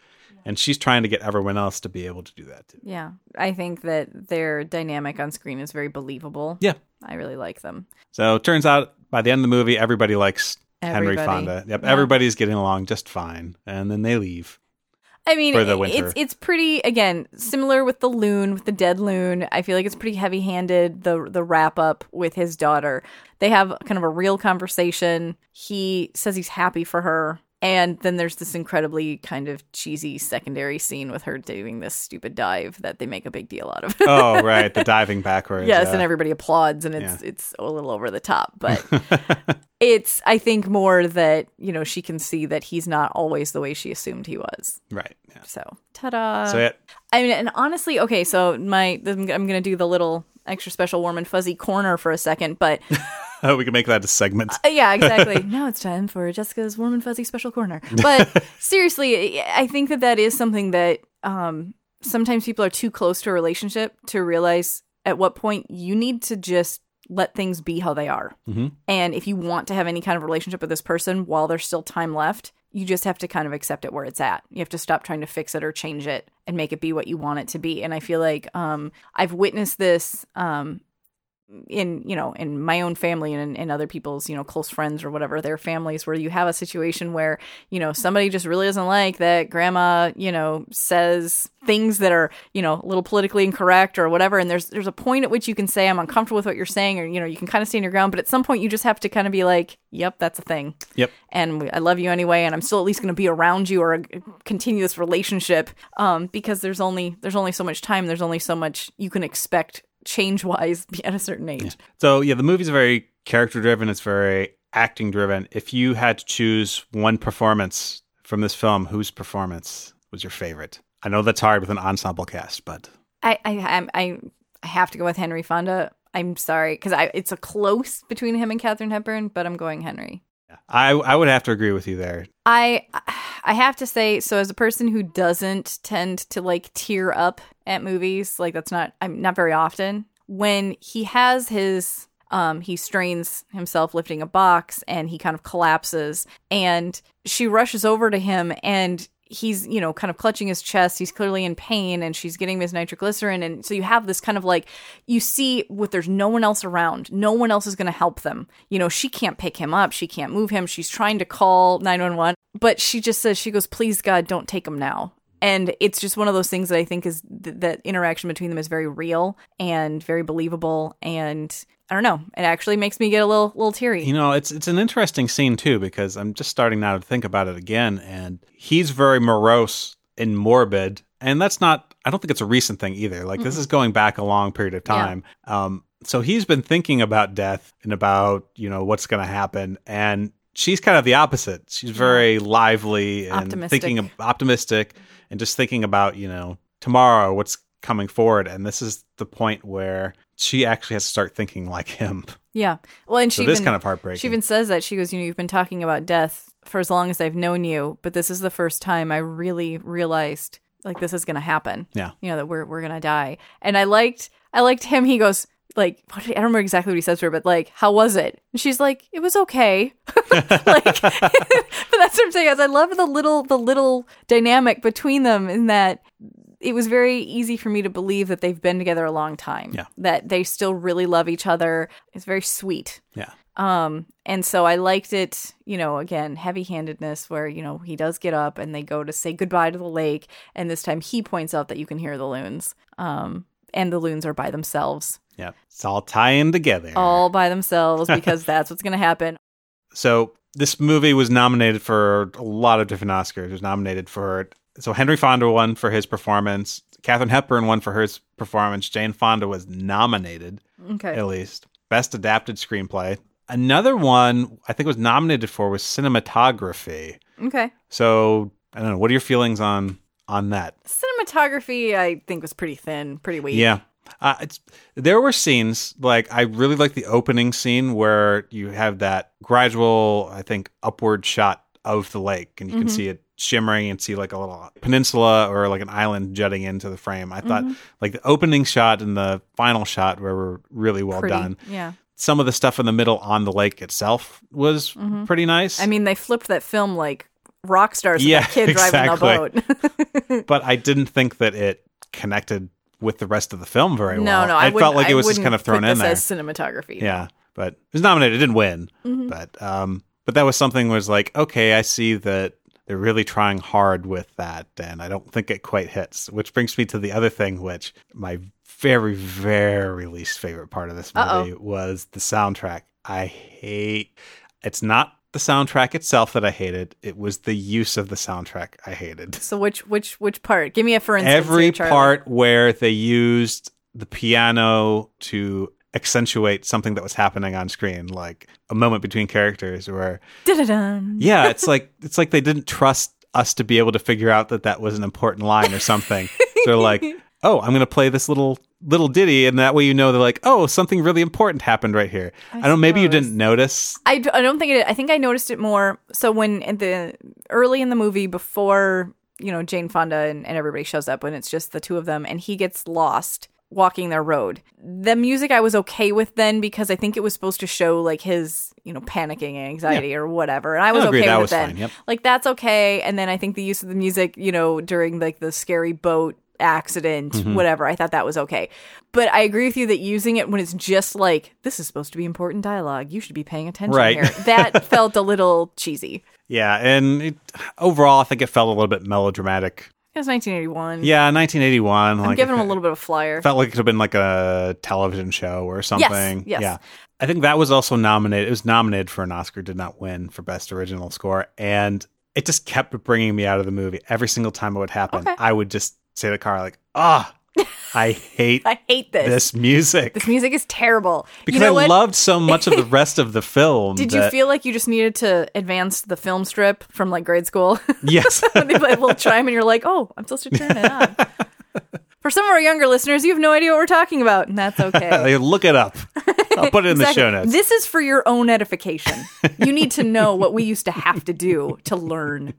and she's trying to get everyone else to be able to do that too. Yeah. I think that their dynamic on screen is very believable. Yeah. I really like them. So it turns out by the end of the movie, everybody likes Henry Fonda. Yep, Yeah. everybody's getting along just fine, and then they leave. I mean, for the winter. it's it's pretty again similar with the loon with the dead loon. I feel like it's pretty heavy handed. The the wrap up with his daughter, they have kind of a real conversation. He says he's happy for her, and then there's this incredibly kind of cheesy secondary scene with her doing this stupid dive that they make a big deal out of. Oh, *laughs* right, the diving backwards. yes, yeah. and everybody applauds, and it's Yeah. it's a little over the top, but *laughs* it's I think more that you know she can see that he's not always the way she assumed he was. right. Yeah. So, ta-da! So yeah, I mean, and honestly, okay, so my I'm I'm gonna do the little extra special warm and fuzzy corner for a second, but *laughs* oh, we can make that a segment. uh, yeah, exactly. *laughs* now it's time for Jessica's warm and fuzzy special corner. But *laughs* seriously, I think that that is something that um sometimes people are too close to a relationship to realize at what point you need to just let things be how they are. Mm-hmm. And if you want to have any kind of relationship with this person while there's still time left, you just have to kind of accept it where it's at. You have to stop trying to fix it or change it and make it be what you want it to be. And I feel like um, I've witnessed this um, in you know in my own family and in, other people's you know close friends or whatever their families where you have a situation where you know somebody just really doesn't like that grandma you know says things that are you know a little politically incorrect or whatever and there's there's a point at which you can say i'm uncomfortable with what you're saying or you know you can kind of stand your ground but at some point you just have to kind of be like yep that's a thing Yep. and I love you anyway, and I'm still at least going to be around you or uh, continue this relationship, um, because there's only there's only so much time, there's only so much you can expect change wise *laughs* at a certain age. So yeah, the movie's very character driven. It's very acting driven. If you had to choose one performance from this film, whose performance was your favorite? I know that's hard with an ensemble cast, but I I I, I have to go with Henry Fonda. I'm sorry because I it's a close between him and Katharine Hepburn, but I'm going Henry. I I would have to agree with you there. I I have to say so as a person who doesn't tend to like tear up at movies like that's not I'm not very often when he has his um he strains himself lifting a box and he kind of collapses and she rushes over to him and he's you know kind of clutching his chest. He's clearly in pain and she's getting his nitroglycerin. And so you have this kind of like you see with there's no one else around. No one else is going to help them. You know she can't pick him up. She can't move him. She's trying to call 911 but she just says she goes please god don't take him now. And it's just one of those things that i think is th- that interaction between them is very real and very believable. And i don't know it actually makes me get a little little teary You know, it's it's an interesting scene too because I'm just starting now to think about it again, and he's very morose and morbid, and that's not. I don't think it's a recent thing either. Like this is going back a long period of Yeah. time. Um, so he's been thinking about death and about you know what's going to happen, and she's kind of the opposite. She's very lively and Optimistic. thinking optimistic, and just thinking about you know tomorrow what's coming forward, and this is the point where she actually has to start thinking like him. Yeah. Well, and So she it is even, kind of heartbreaking. She even says that she goes, you know, you've been talking about death for as long as I've known you, but this is the first time I really realized like this is going to happen. Yeah. You know that we're we're going to die. And I liked I liked him. He goes like what did he- I don't remember exactly what he says to her, but like how was it? And she's like it was okay. *laughs* like *laughs* but that's what I'm saying. Is I love the little the little dynamic between them in that it was very easy for me to believe that they've been together a long time. Yeah. That they still really love each other. It's very sweet. Yeah. Um, and so I liked it, you know, again, heavy handedness where, you know, he does get up and they go to say goodbye to the lake. And this time he points out that you can hear the loons. Um, and the loons are by themselves, Yeah. It's all tying together. all by themselves *laughs* because that's what's going to happen. So this movie was nominated for a lot of different Oscars. It was nominated for so Henry Fonda won for his performance. Katharine Hepburn won for her performance. Jane Fonda was nominated, Okay. at least. Best adapted screenplay. Another one I think was nominated for was cinematography. Okay. So I don't know. What are your feelings on on that? Cinematography, I think, was pretty thin, pretty weak. Yeah. Uh, it's there were scenes like I really like the opening scene where you have that gradual, I think, upward shot of the lake, and you can see it shimmering and see like a little peninsula or like an island jutting into the frame. I thought like the opening shot and the final shot were really well Pretty. done. Yeah. Some of the stuff in the middle on the lake itself was pretty nice. I mean, they flipped that film like rock stars with Yeah, kid driving the boat. *laughs* but I didn't think that it connected with the rest of the film very no, well. no, I, I felt like it was just kind of thrown in there. as cinematography. Yeah, but it was nominated. It didn't win, Mm-hmm. but um, but that was something was like okay, I see that they're really trying hard with that, and I don't think it quite hits. Which brings me to the other thing, which my very very least favorite part of this Uh-oh. movie was the soundtrack. I hate. It's not the soundtrack itself that I hated. It was the use of the soundtrack I hated. So which which which part? Give me a for instance. Every here, part where they used the piano to accentuate something that was happening on screen, like a moment between characters, where Dun-dun-dun. yeah, it's like it's like they didn't trust us to be able to figure out that that was an important line or something. *laughs* they're like, oh, I'm going to play this little little ditty, and that way you know they're like, oh, something really important happened right here. I, don't. know, Maybe you didn't notice. I, d- I don't think it. I think I noticed it more. So when in the early in the movie before you know, Jane Fonda and, and everybody shows up and it's just the two of them and he gets lost walking their road. The music I was okay with then because I think it was supposed to show like his, you know, panicking anxiety or whatever. And I was agree, okay that with was then. fine, yep. Like that's okay. And then I think the use of the music, you know, during like the scary boat accident, Mm-hmm. whatever, I thought that was okay. But I agree with you that using it when it's just like, this is supposed to be important dialogue. You should be paying attention Right. here. That *laughs* felt a little cheesy. Yeah, and it, overall, I think it felt a little bit melodramatic. It was 1981. Yeah, 1981. I'm like giving it him a little bit of flyer. Felt like it could have been like a television show or something. yes. Yeah. I think that was also nominated. It was nominated for an Oscar, did not win for Best Original Score. And it just kept bringing me out of the movie. Every single time it would happen, Okay. I would just say to the car, like, ah, I hate *laughs* I hate this. this music. This music is terrible. because you know I what? loved so *laughs* much of the rest of the film. Did you feel like you just needed to advance the film strip from like grade school? *laughs* Yes. when they play a little chime and you're like, oh, I'm supposed to turn it on. For some of our younger listeners, you have no idea what we're talking about, and that's okay. Look it up. I'll put it in the show notes. This is for your own edification. you need to know what we used to have to do to learn.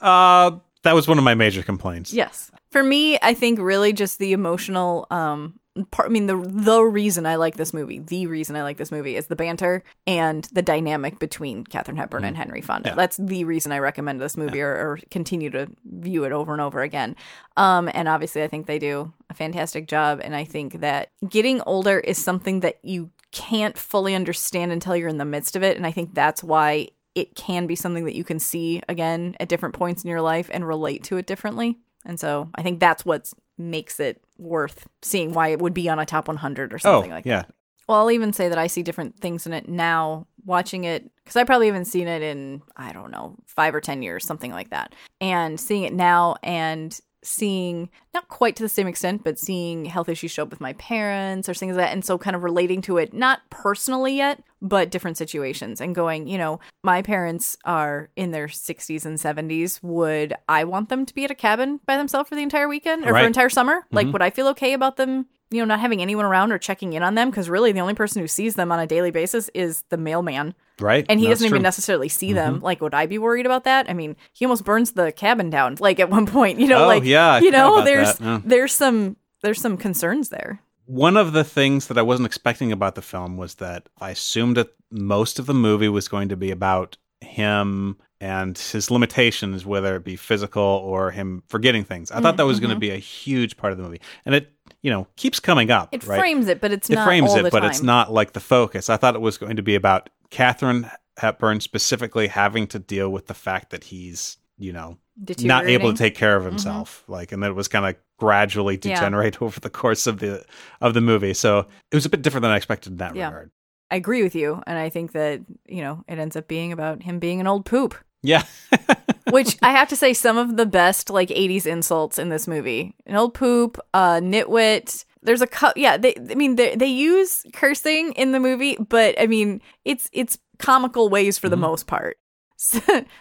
Uh, that was one of my major complaints. Yes. For me, I think really just the emotional um part I mean the the reason I like this movie, the reason I like this movie is the banter and the dynamic between Katharine Hepburn and Henry Fonda. That's the reason I recommend this movie or, or continue to view it over and over again. Um and obviously I think they do a fantastic job and I think that getting older is something that you can't fully understand until you're in the midst of it and I think that's why it can be something that you can see again at different points in your life and relate to it differently. And so I think that's what makes it worth seeing why it would be on a top 100 or Oh, something like that. yeah. Well, I'll even say that I see different things in it now watching it because I probably haven't seen it in, I don't know, five or 10 years, something like that. And seeing it now and seeing, not quite to the same extent, but seeing health issues show up with my parents or things like that. And so kind of relating to it, not personally yet, but different situations and going, you know, my parents are in their 60s and 70s. Would I want them to be at a cabin by themselves for the entire weekend or Right. for entire summer? Like, mm-hmm. would I feel okay about them you know, not having anyone around or checking in on them because really the only person who sees them on a daily basis is the mailman. Right. And he doesn't even true. Mm-hmm. necessarily see them. Like, would I be worried about that? I mean, he almost burns the cabin down, like at one point. You know, Oh, like yeah, I you know, there's yeah. there's some there's some concerns there. One of the things that I wasn't expecting about the film was that I assumed that most of the movie was going to be about him and his limitations, whether it be physical or him forgetting things. I thought that was going to be a huge part of the movie, and it, you know, keeps coming up. It right? frames it, but it's it not frames it, but time. it's not like the focus. I thought it was going to be about Katharine Hepburn specifically having to deal with the fact that he's, you know, not able Mm-hmm. to take care of himself. Like, and that it was kind of gradually Yeah. degenerate *laughs* over the course of the of the movie. So it was a bit different than I expected in that Yeah. regard. I agree with you, and I think that you know it ends up being about him being an old poop. Yeah. *laughs* Which I have to say, some of the best like '80s insults in this movie: an old poop, uh, nitwit. There's a cut. Yeah, they. I mean, they they use cursing in the movie, but I mean, it's it's comical ways for the Mm-hmm. most part. So,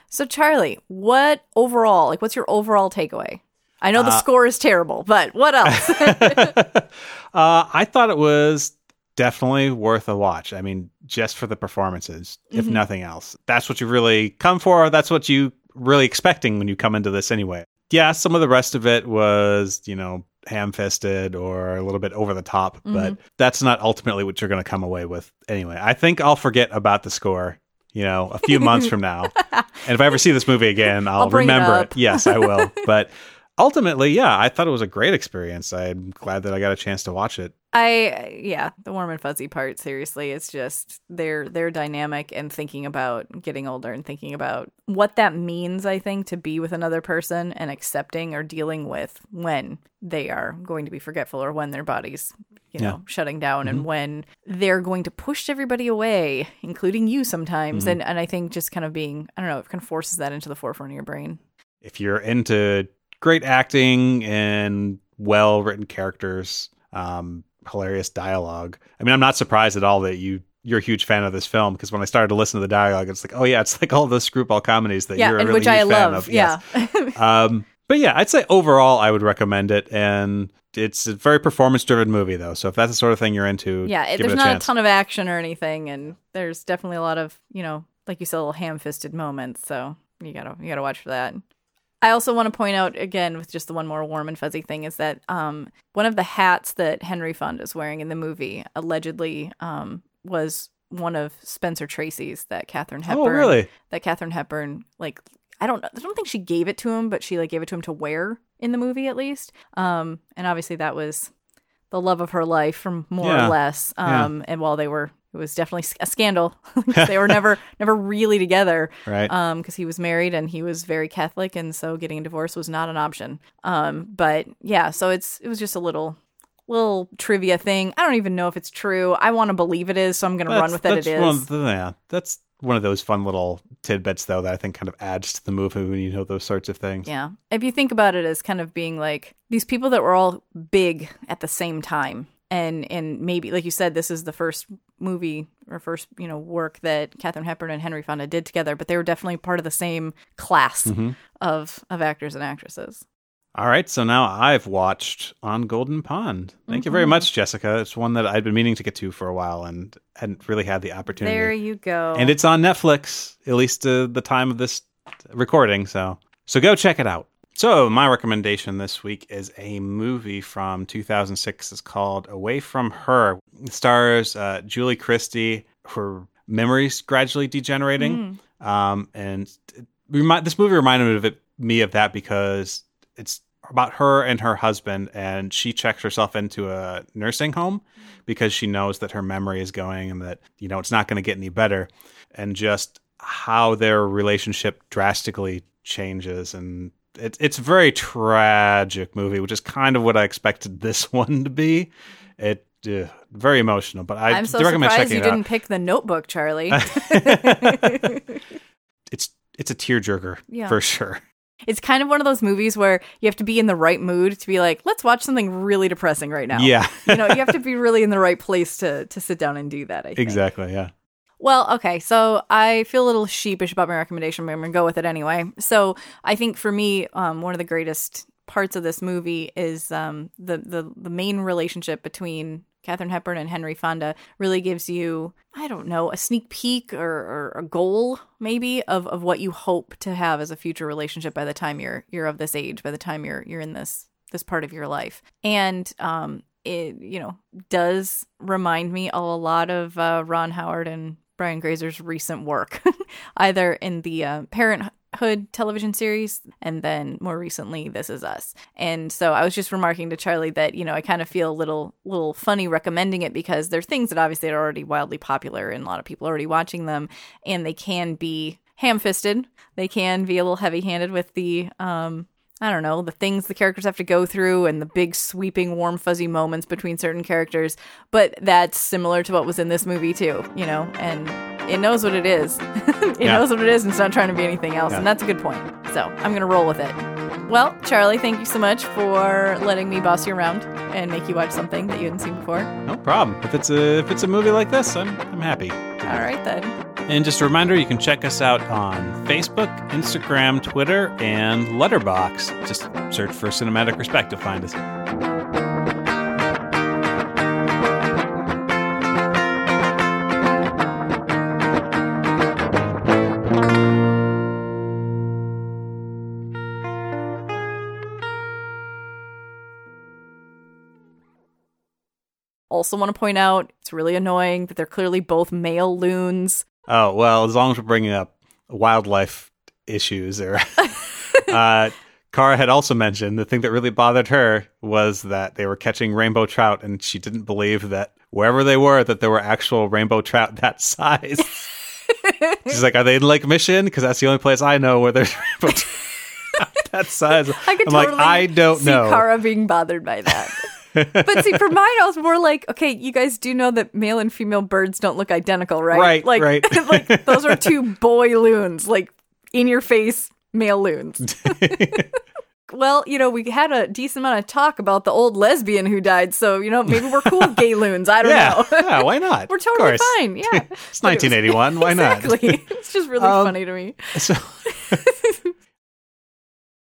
so Charlie, what overall? Like, what's your overall takeaway? I know the Uh, score is terrible, but what *laughs* else? *laughs* uh, I thought it was definitely worth a watch. I mean, just for the performances, if Mm-hmm. nothing else. That's what you really come for. That's what you really expecting when you come into this anyway. Yeah, some of the rest of it was, you know, ham fisted or a little bit over the top, but Mm-hmm. that's not ultimately what you're going to come away with anyway. I think I'll forget about the score. You know, a few months from now, *laughs* and if I ever see this movie again, I'll, I'll bring it remember it. Yes, I will. But ultimately, yeah, I thought it was a great experience. I'm glad that I got a chance to watch it. I yeah, the warm and fuzzy part. Seriously, it's just their their dynamic and thinking about getting older and thinking about what that means. I think to be with another person and accepting or dealing with when they are going to be forgetful or when their bodies, you know, Yeah. shutting down and when they're going to push everybody away, including you sometimes. And and I think just kind of being I don't know, it kind of forces that into the forefront of your brain. If you're into great acting and well written characters, um, hilarious dialogue, I mean, I'm not surprised at all that you. You're a huge fan of this film because when I started to listen to the dialogue, it's like, oh yeah, it's like all those screwball comedies that Yeah, you're a really which I huge fan love. of. Yes. Yeah. Um, but yeah, I'd say overall, I would recommend it, and it's a very performance-driven movie, though. So if that's the sort of thing you're into, Yeah, it, there's it a not chance. a ton of action or anything, and there's definitely a lot of you know, like you said, little ham-fisted moments. So you gotta you gotta watch for that. I also want to point out again with just the one more warm and fuzzy thing is that um, one of the hats that Henry Fonda is wearing in the movie allegedly um, was one of Spencer Tracy's that Katharine Hepburn. Oh, really? That Katharine Hepburn like I don't I don't think she gave it to him, but she like gave it to him to wear in the movie at least. Um, and obviously that was the love of her life, from more Yeah. or less. Yeah. Um, and while they were, it was definitely a scandal. *laughs* they were *laughs* never never really together Right. um because he was married and he was very catholic and so getting a divorce was not an option um but yeah so it's it was just a little little trivia thing i don't even know if it's true i want to believe it is so i'm gonna run with it it is One of yeah, that's one of those fun little tidbits, though, that I think kind of adds to the movie when you know those sorts of things. yeah if you think about it as kind of being like these people that were all big at the same time and and maybe like you said this is the first movie or first you know work that Katharine Hepburn and Henry Fonda did together but they were definitely part of the same class Mm-hmm. of of actors and actresses All right, so now I've watched On Golden Pond. Thank you very Mm-hmm. much, Jessica. It's one that I'd been meaning to get to for a while and hadn't really had the opportunity. there you go and it's on Netflix, at least uh, the time of this recording. So, so go check it out. So, my recommendation this week is a movie from 2006. It's called Away from Her. It stars uh, Julie Christie. Her memories gradually degenerating, um, and it remi- this movie reminded me of it, me of that because it's about her and her husband, and she checks herself into a nursing home because she knows that her memory is going and that you know it's not going to get any better, and just how their relationship drastically changes and. It's it's a very tragic movie, which is kind of what I expected this *laughs* one to be. It uh, very emotional, but I I'm so recommend surprised you didn't out. pick the Notebook, Charlie. *laughs* *laughs* It's it's a tearjerker Yeah. for sure. it's kind of one of those movies where you have to be in the right mood to be like, let's watch something really depressing right now. Yeah, you know, you have to be really in the right place to to sit down and do that. I think. exactly. Yeah. Well, okay, so I feel a little sheepish about my recommendation, but I'm gonna go with it anyway. So I think for me, um, one of the greatest parts of this movie is um, the the the main relationship between Katharine Hepburn and Henry Fonda really gives you, I don't know, a sneak peek or, or a goal maybe of, of what you hope to have as a future relationship by the time you're you're of this age, by the time you're you're in this this part of your life. And um it you know does remind me a lot of uh, Ron Howard and Brian Grazer's recent work, *laughs* either in the uh, Parenthood television series and then more recently This Is Us. And so I was just remarking to Charlie that you know I kind of feel a little little funny recommending it because they're things that obviously are already wildly popular and a lot of people are already watching them, and they can be ham-fisted. They can be a little heavy-handed with the um, I don't know, the things the characters have to go through and the big sweeping warm fuzzy moments between certain characters, but that's similar to what was in this movie too, you know, and it knows what it is. *laughs* it Yeah. knows what it is and it's not trying to be anything else, and that's a good point. So, I'm going to roll with it. Well, Charlie, thank you so much for letting me boss you around and make you watch something that you hadn't seen before. No problem. If it's a if it's a movie like this, I'm I'm happy. All right then. And just a reminder, you can check us out on Facebook, Instagram, Twitter, and Letterboxd. Just search for Cinematic Respect to find us. Also want to point out it's really annoying that they're clearly both male loons. Oh well, as long as we're bringing up wildlife issues, or *laughs* uh, Kara had also mentioned the thing that really bothered her was that they were catching rainbow trout, and she didn't believe that wherever they were, that there were actual rainbow trout that *laughs* size. She's like, "Are they in Lake Michigan? Because that's the only place I know where there's *laughs* rainbow trout that size." I could I'm totally like, I don't see know. Kara being bothered by that. But see, for mine, I was more like, okay, you guys do know that male and female birds don't look identical, right? Right, like, right. *laughs* like those are two boy loons, like in your face male loons. *laughs* well, you know, we had a decent amount of talk about the old lesbian who died, so you know, maybe we're cool with gay loons. I don't yeah, know. yeah, why not? *laughs* We're totally fine. Yeah. It's 1981. Why not? exactly. it's just really Um, funny to me. So,